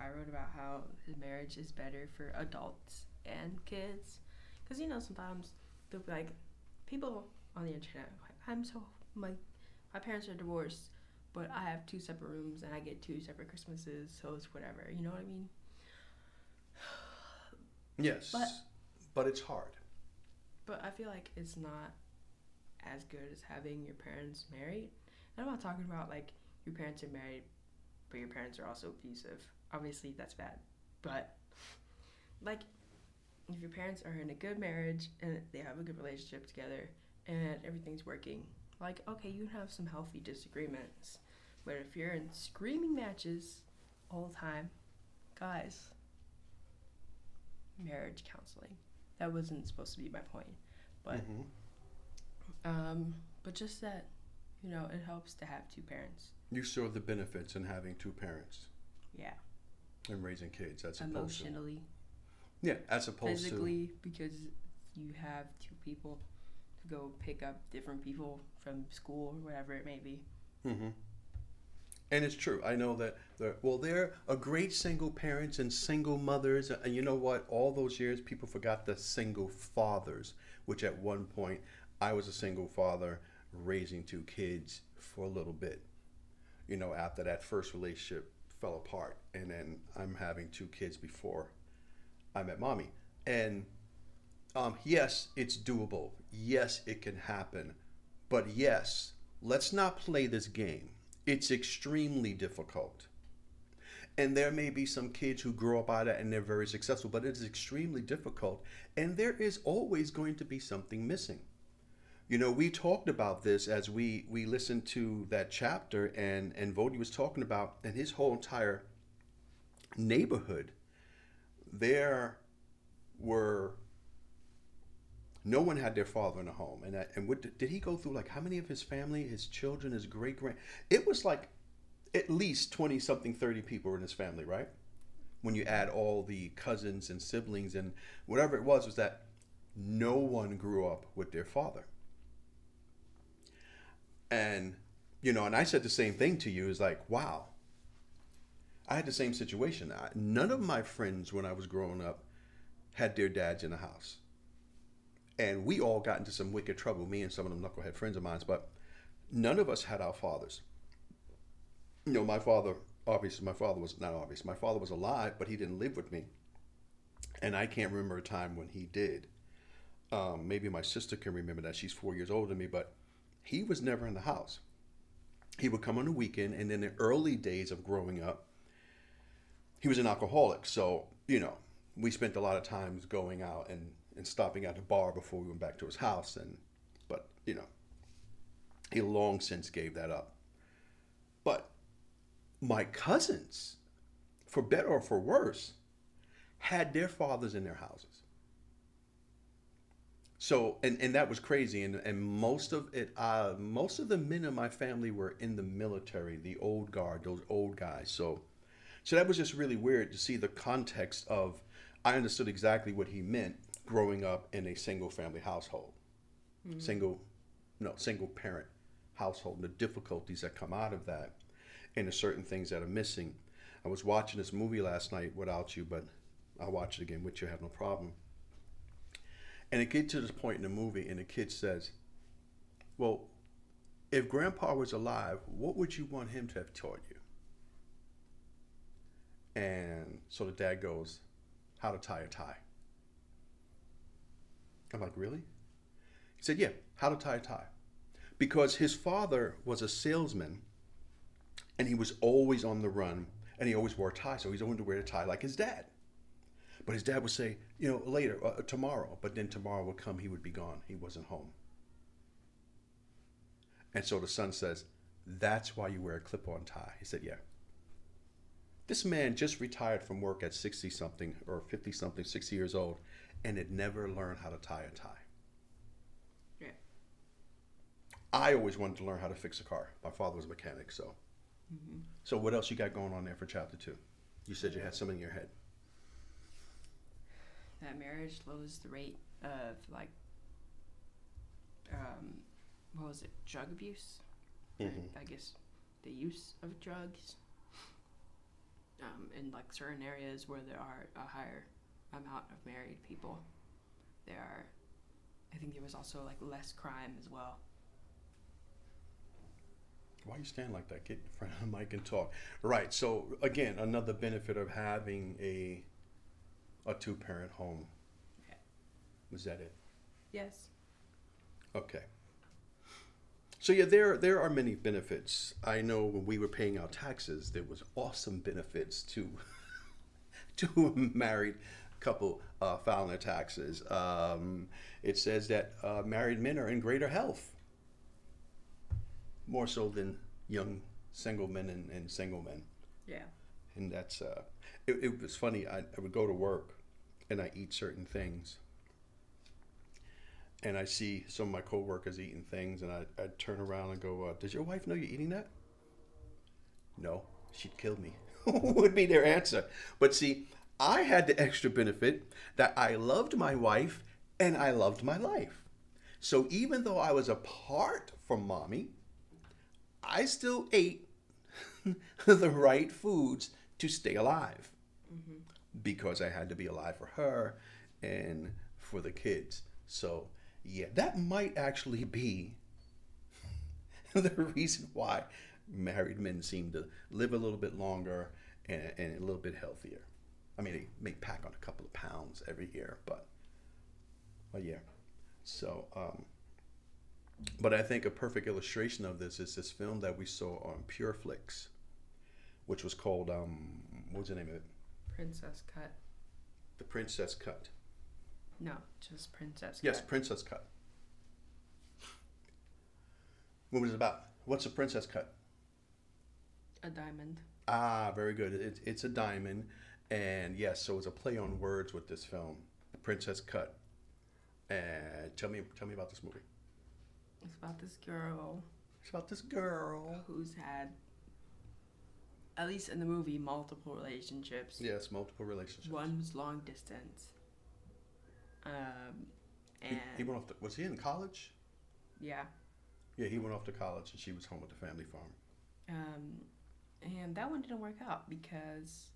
Speaker 2: I wrote about how marriage is better for adults and kids. Because, you know, sometimes they'll be like, people on the internet, like, I'm so, my, my parents are divorced, but I have two separate rooms and I get two separate Christmases, so it's whatever. You know what I mean?
Speaker 1: Yes.
Speaker 2: But-
Speaker 1: but it's hard.
Speaker 2: But I feel like it's not as good as having your parents married. And I'm not talking about like your parents are married, but your parents are also abusive. Obviously, that's bad. But like, if your parents are in a good marriage and they have a good relationship together and everything's working, like, okay, you can have some healthy disagreements. But if you're in screaming matches all the time, guys, marriage counseling. That wasn't supposed to be my point. But
Speaker 1: Mhm.
Speaker 2: Um, but just that, you know, it helps to have two parents.
Speaker 1: You saw the benefits in having two parents
Speaker 2: Yeah,
Speaker 1: and raising kids. That's opposed to.
Speaker 2: emotionally,
Speaker 1: Yeah, as opposed
Speaker 2: physically, because you have two people to go pick up different people from school or whatever it may be.
Speaker 1: Mm-hmm. And it's true. I know that. They're, well, they're a great single parents and single mothers. And you know what? All those years, people forgot the single fathers, which at one point I was a single father raising two kids for a little bit. You know, after that first relationship fell apart, and then I'm having two kids before I met mommy. And um, yes, it's doable. Yes, it can happen. But yes, let's not play this game. It's extremely difficult. And there may be some kids who grow up out of it and they're very successful, but it is extremely difficult. And there is always going to be something missing. You know, we talked about this as we, we listened to that chapter, and, and Voddie was talking about, and his whole entire neighborhood, there were no one had their father in a home. And that, and what did he go through like how many of his family his children his great grand it was like at least 20 something 30 people in his family right? When you add all the cousins and siblings and whatever it was was that no one grew up with their father and you know and i said the same thing to you is like wow i had the same situation I, none of my friends when i was growing up had their dads in the house and we all got into some wicked trouble, me and some of them knucklehead friends of mine, but none of us had our fathers. You know, my father, obviously, my father was not obvious. My father was alive, but he didn't live with me. And I can't remember a time when he did. Um, maybe my sister can remember that. She's four years older than me, but he was never in the house. He would come on the weekend, and in the early days of growing up, he was an alcoholic. So, you know, we spent a lot of times going out and and stopping at the bar before we went back to his house and but you know he long since gave that up but my cousins for better or for worse had their fathers in their houses so and, and that was crazy and, and most of it uh, most of the men in my family were in the military the old guard those old guys so so that was just really weird to see the context of i understood exactly what he meant growing up in a single family household, single, no, single parent household, and the difficulties that come out of that, and the certain things that are missing. I was watching this movie last night without you, but I'll watch it again with you, I have no problem. And it gets to this point in the movie, and the kid says, Well, if grandpa was alive, what would you want him to have taught you? And so the dad goes, How to tie a tie. I'm like, really? He said, yeah, how to tie a tie. Because his father was a salesman and he was always on the run and he always wore a tie. So he's always to wear a tie like his dad. But his dad would say, you know, later, uh, tomorrow. But then tomorrow would come, he would be gone. He wasn't home. And so the son says, that's why you wear a clip on tie. He said, yeah. This man just retired from work at 60 something or 50 something, 60 years old and had never learned how to tie a tie.
Speaker 2: Yeah.
Speaker 1: I always wanted to learn how to fix a car. My father was a mechanic, so. So what else you got going on there for chapter two? You said you had something in your head.
Speaker 2: That marriage lowers the rate of like um what was it drug abuse Or,
Speaker 1: Mhm.
Speaker 2: i guess the use of drugs um, in like certain areas where there are a higher amount of married people there are i think there was also like less crime as well
Speaker 1: Why you stand like that? Get in front of the mic and talk. Right. So again, another benefit of having a a two parent home. Was that it?
Speaker 2: yes
Speaker 1: Okay. So yeah, there there are many benefits. I know when we were paying our taxes, there was awesome benefits to to a married couple uh, filing their taxes. Um, it says that uh, married men are in greater health, more so than young single men and, and single men
Speaker 2: yeah
Speaker 1: and that's uh it, it was funny I, I would go to work and i eat certain things. And i see some of my coworkers eating things and i i'd turn around and go uh, does your wife know you're eating that? No she'd kill me. Would be their answer. But see i had the extra benefit that i loved my wife and i loved my life. So even though i was apart from mommy i still ate the right foods to stay alive because I had to be alive for her and for the kids. So, yeah, that might actually be the reason why married men seem to live a little bit longer and, and a little bit healthier. I mean, they may pack on a couple of pounds every year, but, but yeah. So, um, but I think a perfect illustration of this is this film that we saw on Pureflix, which was called um, what was the name of it?
Speaker 2: princess cut
Speaker 1: The Princess Cut.
Speaker 2: no just princess Cut.
Speaker 1: Yes,
Speaker 2: cut.
Speaker 1: Princess Cut. What was it about? What's a Princess Cut?
Speaker 2: a diamond
Speaker 1: Ah, very good. It, it's a diamond, and yes, so it's a play on words with this film, The Princess Cut. And tell me, tell me about this movie.
Speaker 2: it's about this girl
Speaker 1: It's about this girl.
Speaker 2: who's had at least in the movie multiple relationships
Speaker 1: Yes, multiple relationships.
Speaker 2: one was long distance um
Speaker 1: He,
Speaker 2: and
Speaker 1: he went off. To, was he in college?
Speaker 2: yeah
Speaker 1: Yeah, he went off to college, and she was home with the family farm.
Speaker 2: um and that one didn't work out because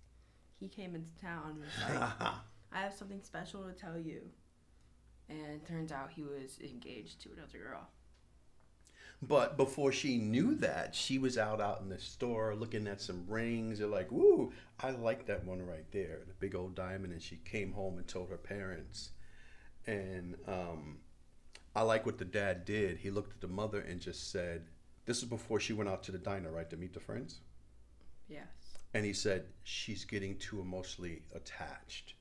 Speaker 2: he came into town and was like i have something special to tell you and it turns out he was engaged to another girl
Speaker 1: But before she knew that, she was out out in the store looking at some rings. They're like, "Woo, I like that one right there, the big old diamond." And she came home and told her parents. And um, I like what the dad did. He looked at the mother and just said, "This is before she went out to the diner, right, to meet the friends."
Speaker 2: yes
Speaker 1: And he said, "She's getting too emotionally attached."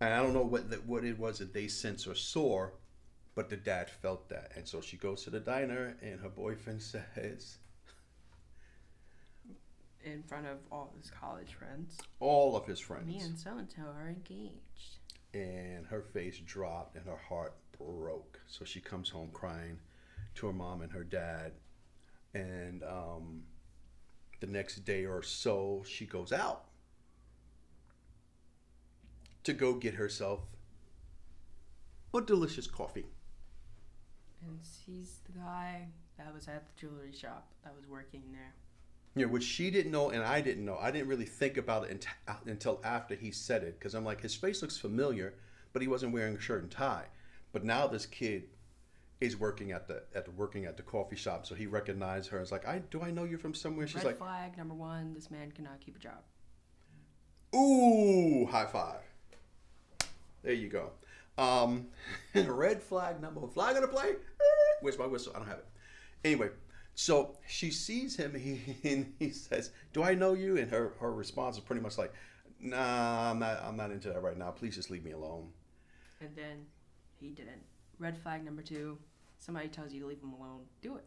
Speaker 1: And I don't know what that what it was that they sensed or saw, but the dad felt that, and so she goes to the diner, and her boyfriend says,
Speaker 2: in front of all his college friends?
Speaker 1: All of his friends,
Speaker 2: me and so and so are engaged.
Speaker 1: And her face dropped and her heart broke. So she comes home crying to her mom and her dad, and um, the next day or so, she goes out to go get herself a delicious coffee.
Speaker 2: And sees the guy that was at the jewelry shop that was working there
Speaker 1: Yeah, which she didn't know and I didn't know. I didn't really think about it uh, until after he said it because I'm like, his face looks familiar, but he wasn't wearing a shirt and tie. But now this kid is working at the at the working at the coffee shop, so he recognized her. It's like, I do I know you from somewhere? She's
Speaker 2: red
Speaker 1: like,
Speaker 2: flag number one this man cannot keep a job
Speaker 1: ooh, high five. There you go. Um, red flag number one. Flag on the play. Where's my whistle? I don't have it. Anyway, so she sees him he, and he says, "Do I know you?" And her her response is pretty much like, "Nah, I'm not. I'm not into that right now. Please just leave me alone."
Speaker 2: and then he didn't red flag number two somebody tells you to leave him alone do it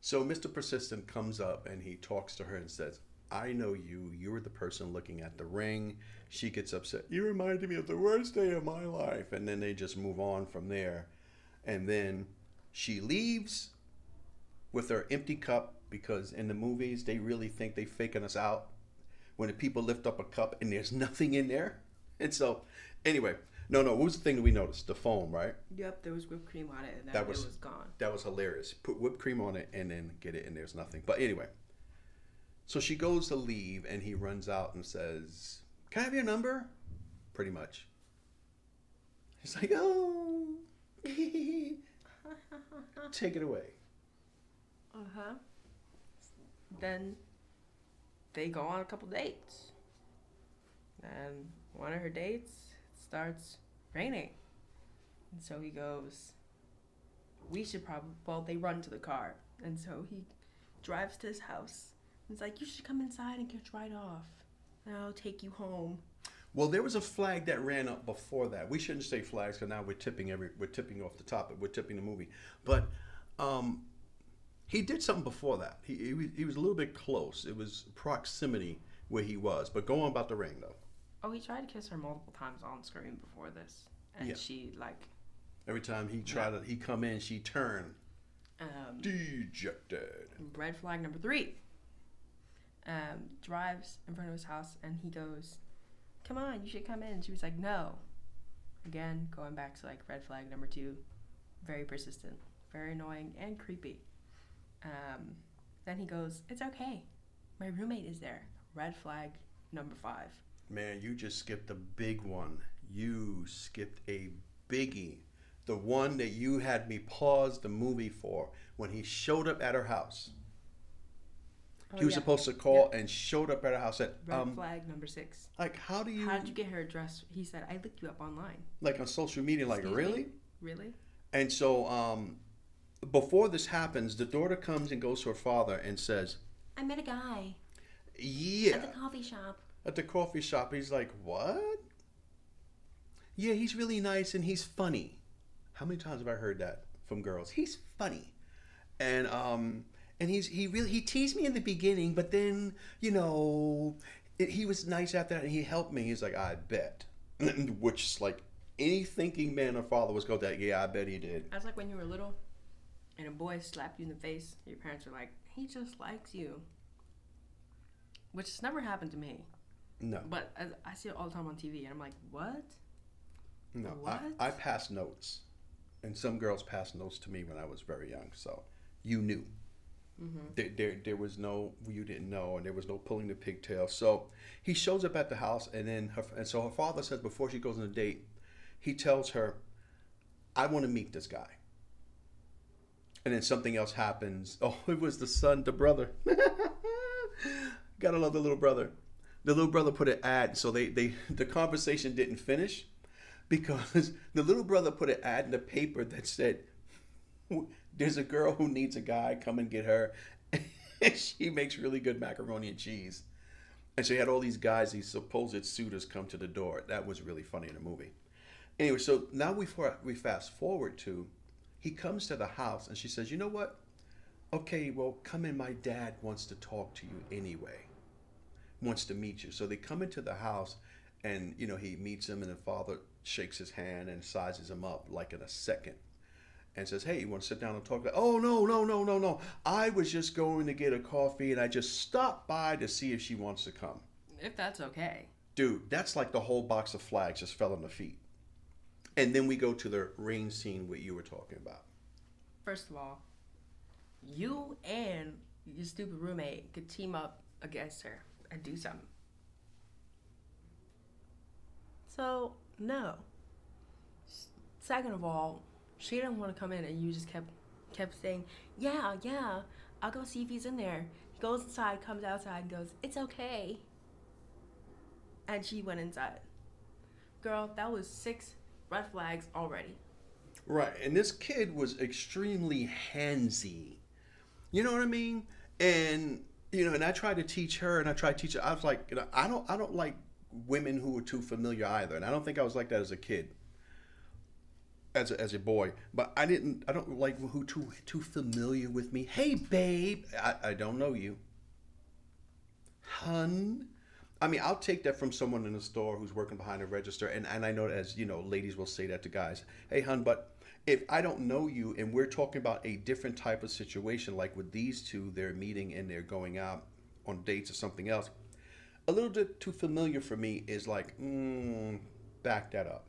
Speaker 1: So Mr. Persistent comes up and he talks to her and says, I know you. You were the person looking at the ring. She gets upset. You reminded me of the worst day of my life. And then they just move on from there. And then she leaves with her empty cup because in the movies they really think they faking us out when the people lift up a cup and there's nothing in there. And so, anyway, no, no. What was the thing that we noticed? The foam, right?
Speaker 2: Yep, there was whipped cream on it, and then
Speaker 1: That was-
Speaker 2: was gone.
Speaker 1: That was hilarious. Put whipped cream on it and then get it, and there's nothing. But anyway, so she goes to leave, and he runs out and says, "Can I have your number?" Pretty much. He's like, "Oh, take it away."
Speaker 2: Uh huh. Then they go on a couple dates. And one of her dates starts raining. And so he goes, We should probably. Well, they run to the car. And so he drives to his house. He's like, You should come inside and get dried off. And I'll take you home.
Speaker 1: Well, there was a flag that ran up before that. We shouldn't say flags because now we're tipping every we're tipping off the topic. We're tipping the movie, but um, he did something before that. He, he was he was a little bit close. It was proximity where he was. But go on about the ring though.
Speaker 2: Oh, he tried to kiss her multiple times on screen before this. And
Speaker 1: Yeah.
Speaker 2: she, like,
Speaker 1: Every time he tried to he come in, she turned
Speaker 2: um,
Speaker 1: dejected.
Speaker 2: red flag number three um, drives in front of his house and he goes come on you should come in she was like no again going back to like red flag number two very persistent very annoying and creepy um, then he goes it's okay my roommate is there red flag number five
Speaker 1: Man, you just skipped a big one. You skipped a biggie. The one that you had me pause the movie for when he showed up at her house. He
Speaker 2: Oh,
Speaker 1: was
Speaker 2: yeah.
Speaker 1: supposed to call and showed up at her house. At,
Speaker 2: red
Speaker 1: um,
Speaker 2: flag number six
Speaker 1: like, how do you,
Speaker 2: how did you get her address he said i looked you up online
Speaker 1: like on social media, like,
Speaker 2: Excuse me?
Speaker 1: really?
Speaker 2: really
Speaker 1: And so, um, before this happens, the daughter comes and goes to her father and says,
Speaker 2: i met a guy
Speaker 1: Yeah,
Speaker 2: at the coffee shop
Speaker 1: at the coffee shop. He's like, What? Yeah, he's really nice and he's funny. How many times have I heard that from girls? He's funny. And um and he's he really he teased me in the beginning, but then, you know, it, he was nice after that and he helped me. He's like, I bet. Which is like any thinking man or father was going to yeah, I bet he did.
Speaker 2: That's like when you were little and a boy slapped you in the face. Your parents were like, he just likes you. Which has never happened to me.
Speaker 1: No.
Speaker 2: But I, I see it all the time on TV and I'm like, what?
Speaker 1: No,
Speaker 2: What?
Speaker 1: I, I passed notes, and some girls passed notes to me when I was very young. So you knew.
Speaker 2: Mm-hmm.
Speaker 1: There, there, there was no you didn't know, and there was no pulling the pigtail. So he shows up at the house, and then her, and so her father says before she goes on a date, he tells her, "I want to meet this guy." And then something else happens. Oh, it was the son, the brother. Gotta love the little brother. The little brother put an ad, so they, they the conversation didn't finish because the little brother put an ad in the paper that said, "There's a girl who needs a guy. Come and get her." She makes really good macaroni and cheese. And she had all these guys, these supposed suitors, come to the door. That was really funny in the movie. Anyway, so now we we fast forward to, he comes to the house and she says, "You know what? Okay, well, come in. My dad wants to talk to you anyway. Wants to meet you." So they come into the house, and you know he meets him, and the father shakes his hand and sizes him up like in a second and says, "Hey, you want to sit down and talk?" Oh no, no, no, no, no! I was just going to get a coffee, and I just stopped by to see if she wants to come.
Speaker 2: If that's okay.
Speaker 1: Dude, that's like the whole box of flags just fell on the feet. And then we go to the rain scene what you were talking about.
Speaker 2: First of all, you and your stupid roommate could team up against her and do something. So, no. Second of all, she didn't want to come in and you just kept kept saying, "Yeah, yeah, I'll go see if he's in there." He goes inside, comes outside and goes, "It's okay." And she went inside. Girl, that was six red flags already.
Speaker 1: Right, and this kid was extremely handsy. You know what I mean? And you know, and I tried to teach her, and I tried to teach her. I was like, you know, I don't, I don't like women who are too familiar either, and I don't think I was like that as a kid, as a, as a boy. But I didn't, I don't like who too too familiar with me. Hey, babe, I, I don't know you, hun. I mean, I'll take that from someone in the store who's working behind a register, and, and I know as you know, ladies will say that to guys. Hey, hun, but if I don't know you and we're talking about a different type of situation, like with these two, they're meeting and they're going out on dates or something else, a little bit too familiar for me is like, mm, back that up.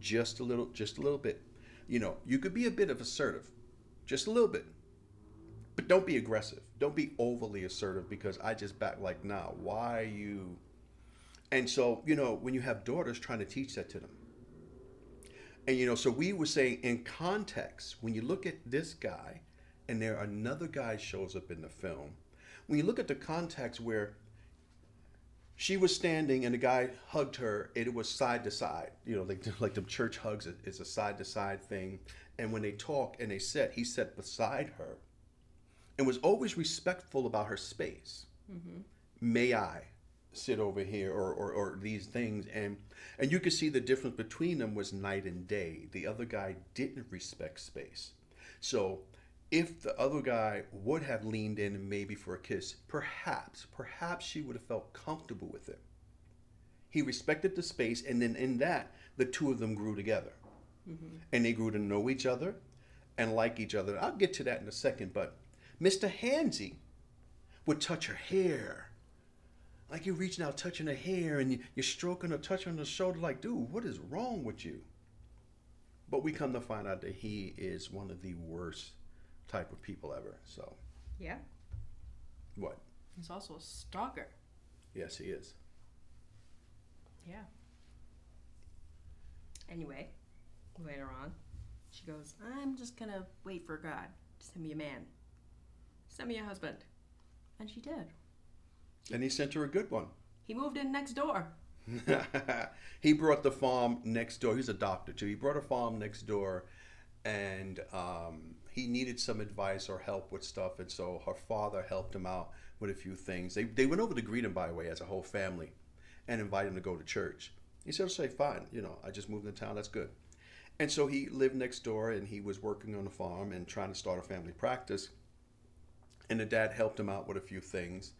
Speaker 1: Just a little, just a little bit. You know, you could be a bit of assertive, just a little bit. But don't be aggressive. Don't be overly assertive because I just back like, nah, why you? And so, you know, when you have daughters, trying to teach that to them. And, you know, so we were saying in context, when you look at this guy and there another guy shows up in the film, when you look at the context where she was standing and the guy hugged her, it was side to side, you know, like, like the church hugs, it's a side to side thing. And when they talk and they sat, he sat beside her and was always respectful about her space. Mm-hmm. May I sit over here or, or, or these things? And and you could see the difference between them was night and day. The other guy didn't respect space. So if the other guy would have leaned in maybe for a kiss, perhaps, perhaps she would have felt comfortable with it. He respected the space, and then in that, the two of them grew together. Mm-hmm. And they grew to know each other and like each other. I'll get to that in a second, but Mr. Hansy would touch her hair. Like you're reaching out, touching her hair, and you're stroking her, touching her shoulder, like, dude, what is wrong with you? But we come to find out that he is one of the worst type of people ever. So.
Speaker 2: Yeah.
Speaker 1: What?
Speaker 2: He's also a stalker.
Speaker 1: Yes, he is.
Speaker 2: Yeah. Anyway, later on, she goes, I'm just gonna wait for God to send me a man. Send me a husband. And she did.
Speaker 1: And he sent her a good one.
Speaker 2: He moved in next door.
Speaker 1: he brought the farm next door. He's a doctor too. He brought a farm next door, and um, he needed some advice or help with stuff. And so her father helped him out with a few things. They, they went over to greet him, by the way, as a whole family, and invited him to go to church. He said, "Say, fine. You know, I just moved in town. That's good." And so he lived next door, and he was working on the farm and trying to start a family practice and the dad helped him out with a few things.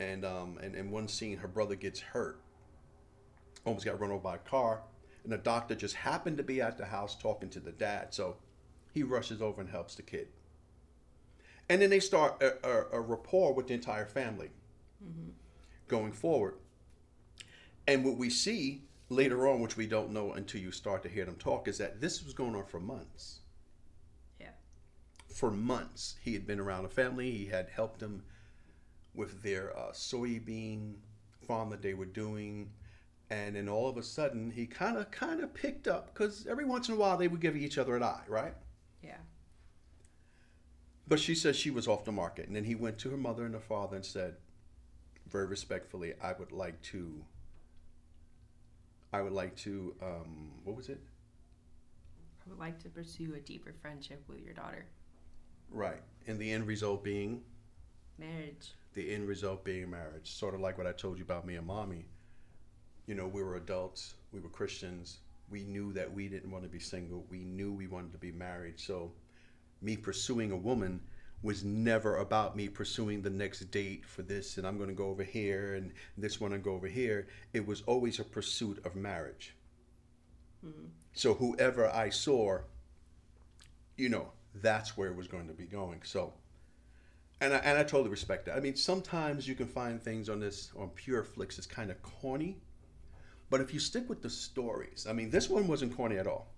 Speaker 1: And um, and in one scene, her brother gets hurt, almost got run over by a car, and the doctor just happened to be at the house talking to the dad, so he rushes over and helps the kid. And then they start a, a, a rapport with the entire family mm-hmm. going forward. And what we see later on, which we don't know until you start to hear them talk, is that this was going on for months Yeah. for months. He had been around the family. He had helped them with their uh, soybean farm that they were doing. And then all of a sudden, he kind of kind of picked up because every once in a while they would give each other an eye, right?
Speaker 2: Yeah.
Speaker 1: But she says she was off the market, and then he went to her mother and her father and said, very respectfully, I would like to. I would like to. Um, what was it?
Speaker 2: I would like to pursue a deeper friendship with your daughter.
Speaker 1: Right. And the end result being
Speaker 2: marriage.
Speaker 1: The end result being marriage. Sort of like what I told you about me and mommy. You know, we were adults, we were Christians. We knew that we didn't want to be single. We knew we wanted to be married. So, me pursuing a woman was never about me pursuing the next date for this and I'm going to go over here and this one and go over here. It was always a pursuit of marriage. Mm-hmm. So, whoever I saw, you know, that's where it was going to be going. So, and I, and I totally respect that. I mean, sometimes you can find things on this on Pureflix that's kind of corny, but if you stick with the stories, I mean, this one wasn't corny at all.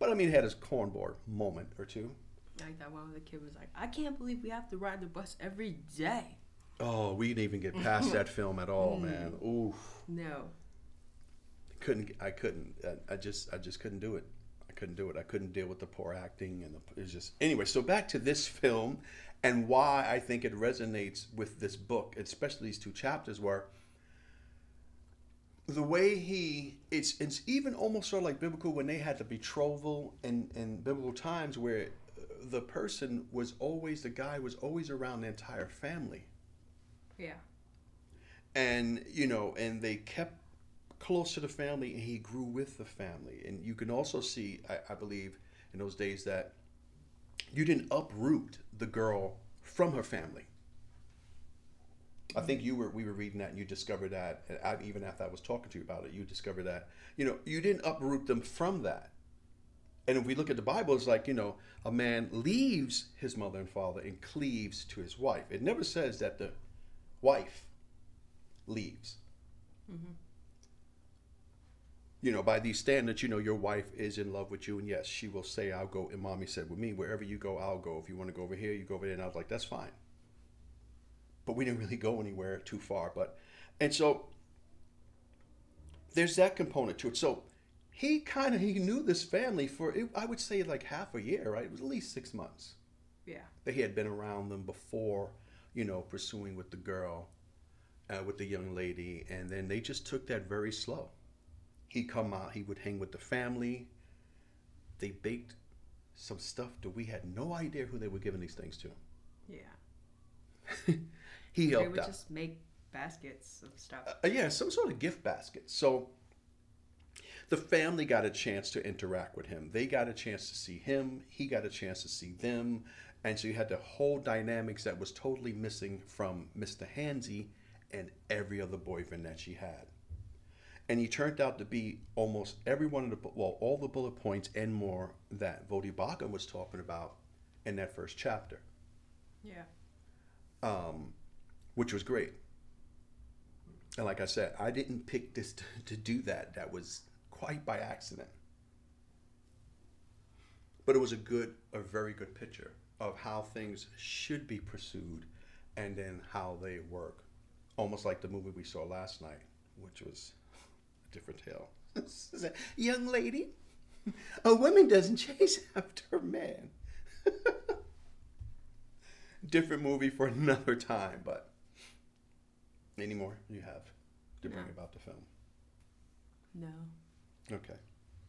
Speaker 1: But I mean, it had his cornball moment or two.
Speaker 2: Like that one where the kid was like, "I can't believe we have to ride the bus every day."
Speaker 1: Oh, we didn't even get past that film at all, man. Oof.
Speaker 2: No.
Speaker 1: Couldn't I couldn't I, I just I just couldn't do it I couldn't do it. I couldn't deal with the poor acting and the, it was just anyway. So back to this film and why I think it resonates with this book, especially these two chapters, where the way he it's it's even almost sort of like biblical when they had the betrothal and in biblical times where uh, the person was always the guy was always around the entire family.
Speaker 2: Yeah.
Speaker 1: And you know, and they kept close to the family and he grew with the family. And you can also see, I, I believe, in those days that you didn't uproot the girl from her family. I think you were we were reading that and you discovered that I, even after I was talking to you about it, you discovered that you know you didn't uproot them from that. And if we look at the Bible, it's like, you know, a man leaves his mother and father and cleaves to his wife. It never says that the wife leaves. Mm-hmm. You know, by these standards, you know, your wife is in love with you, and yes, she will say, I'll go. And mommy said, with me, wherever you go, I'll go. If you want to go over here, you go over there. And I was like, that's fine. But we didn't really go anywhere too far. But, and so there's that component to it. So he kind of, he knew this family for, I would say like half a year, right? It was at least six months
Speaker 2: Yeah.
Speaker 1: that he had been around them before, you know, pursuing with the girl, uh, with the young lady, and then they just took that very slow. He'd come out, he would hang with the family. They baked some stuff that we had no idea who they were giving these things to.
Speaker 2: Yeah.
Speaker 1: he
Speaker 2: They would
Speaker 1: out.
Speaker 2: just make baskets of stuff.
Speaker 1: Uh, yeah, some sort of gift basket. So the family got a chance to interact with him. They got a chance to see him. He got a chance to see them. And so you had the whole dynamics that was totally missing from Mr. Hansy and every other boyfriend that she had. And he turned out to be almost every one of the, well, all the bullet points and more that Voddie Baucham was talking about in that first chapter,
Speaker 2: Yeah.
Speaker 1: um, which was great. And like I said, I didn't pick this to, to do that. That was quite by accident. But it was a good, a very good picture of how things should be pursued and then how they work. Almost like the movie we saw last night, which was a different tale. Young lady, a woman doesn't chase after a man. different movie for another time, but any more you have to bring
Speaker 2: No.
Speaker 1: about the film?
Speaker 2: No.
Speaker 1: Okay.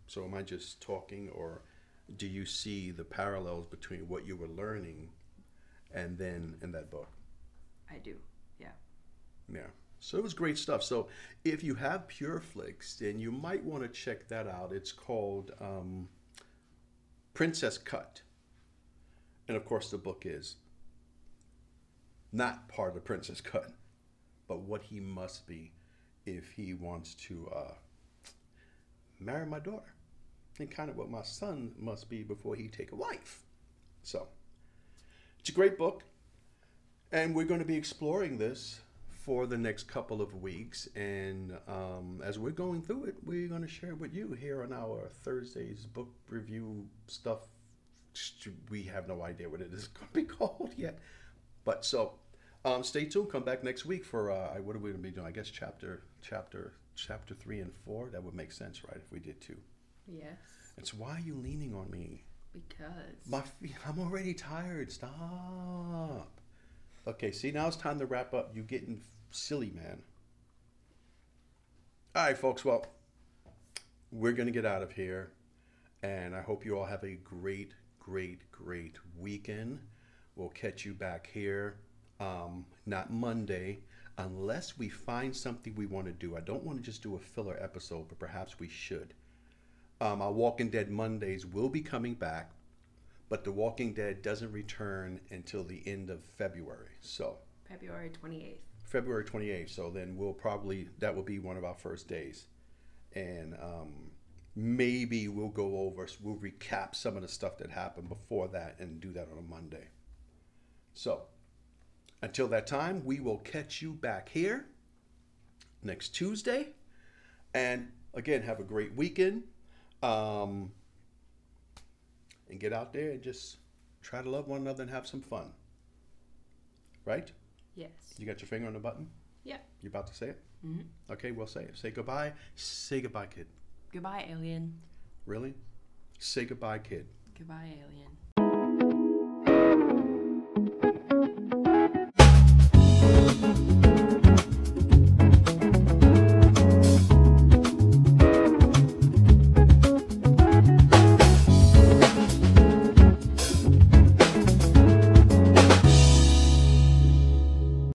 Speaker 1: So am I just talking, or do you see the parallels between what you were learning and then in that book?
Speaker 2: I do. Yeah.
Speaker 1: Yeah. So it was great stuff. So if you have Pureflix, then you might want to check that out. It's called um, Princess Cut. And of course, the book is not part of Princess Cut, but what he must be if he wants to uh, marry my daughter. And kind of what my son must be before he take a wife. So it's a great book. And we're going to be exploring this for the next couple of weeks. And um, as we're going through it, we're going to share it with you here on our Thursday's book review stuff. We have no idea what it is going to be called yet. But so um, stay tuned. Come back next week for uh, what are we going to be doing? I guess chapter, chapter, chapter three and four. That would make sense, right? If we did two.
Speaker 2: Yes.
Speaker 1: It's why are you leaning on me?
Speaker 2: Because.
Speaker 1: My feet, I'm already tired. Stop. Okay, see, now it's time to wrap up. You getting silly, man. All right, folks. Well, we're going to get out of here. And I hope you all have a great, great, great weekend. We'll catch you back here, um, not Monday, unless we find something we want to do. I don't want to just do a filler episode, but perhaps we should. Um, our Walking Dead Mondays will be coming back, but The Walking Dead doesn't return until the end of February. So,
Speaker 2: February 28th.
Speaker 1: February 28th. So then we'll probably, that will be one of our first days. And um, maybe we'll go over, we'll recap some of the stuff that happened before that and do that on a Monday. So, until that time, we will catch you back here next Tuesday. And again, have a great weekend. Um, and get out there and just try to love one another and have some fun. Right?
Speaker 2: Yes.
Speaker 1: You got your finger on the button?
Speaker 2: Yeah.
Speaker 1: You about to say it?
Speaker 2: hmm
Speaker 1: Okay, we'll say it. Say goodbye. Say goodbye, kid.
Speaker 2: Goodbye, alien.
Speaker 1: Really? Say goodbye, kid.
Speaker 2: Goodbye, alien.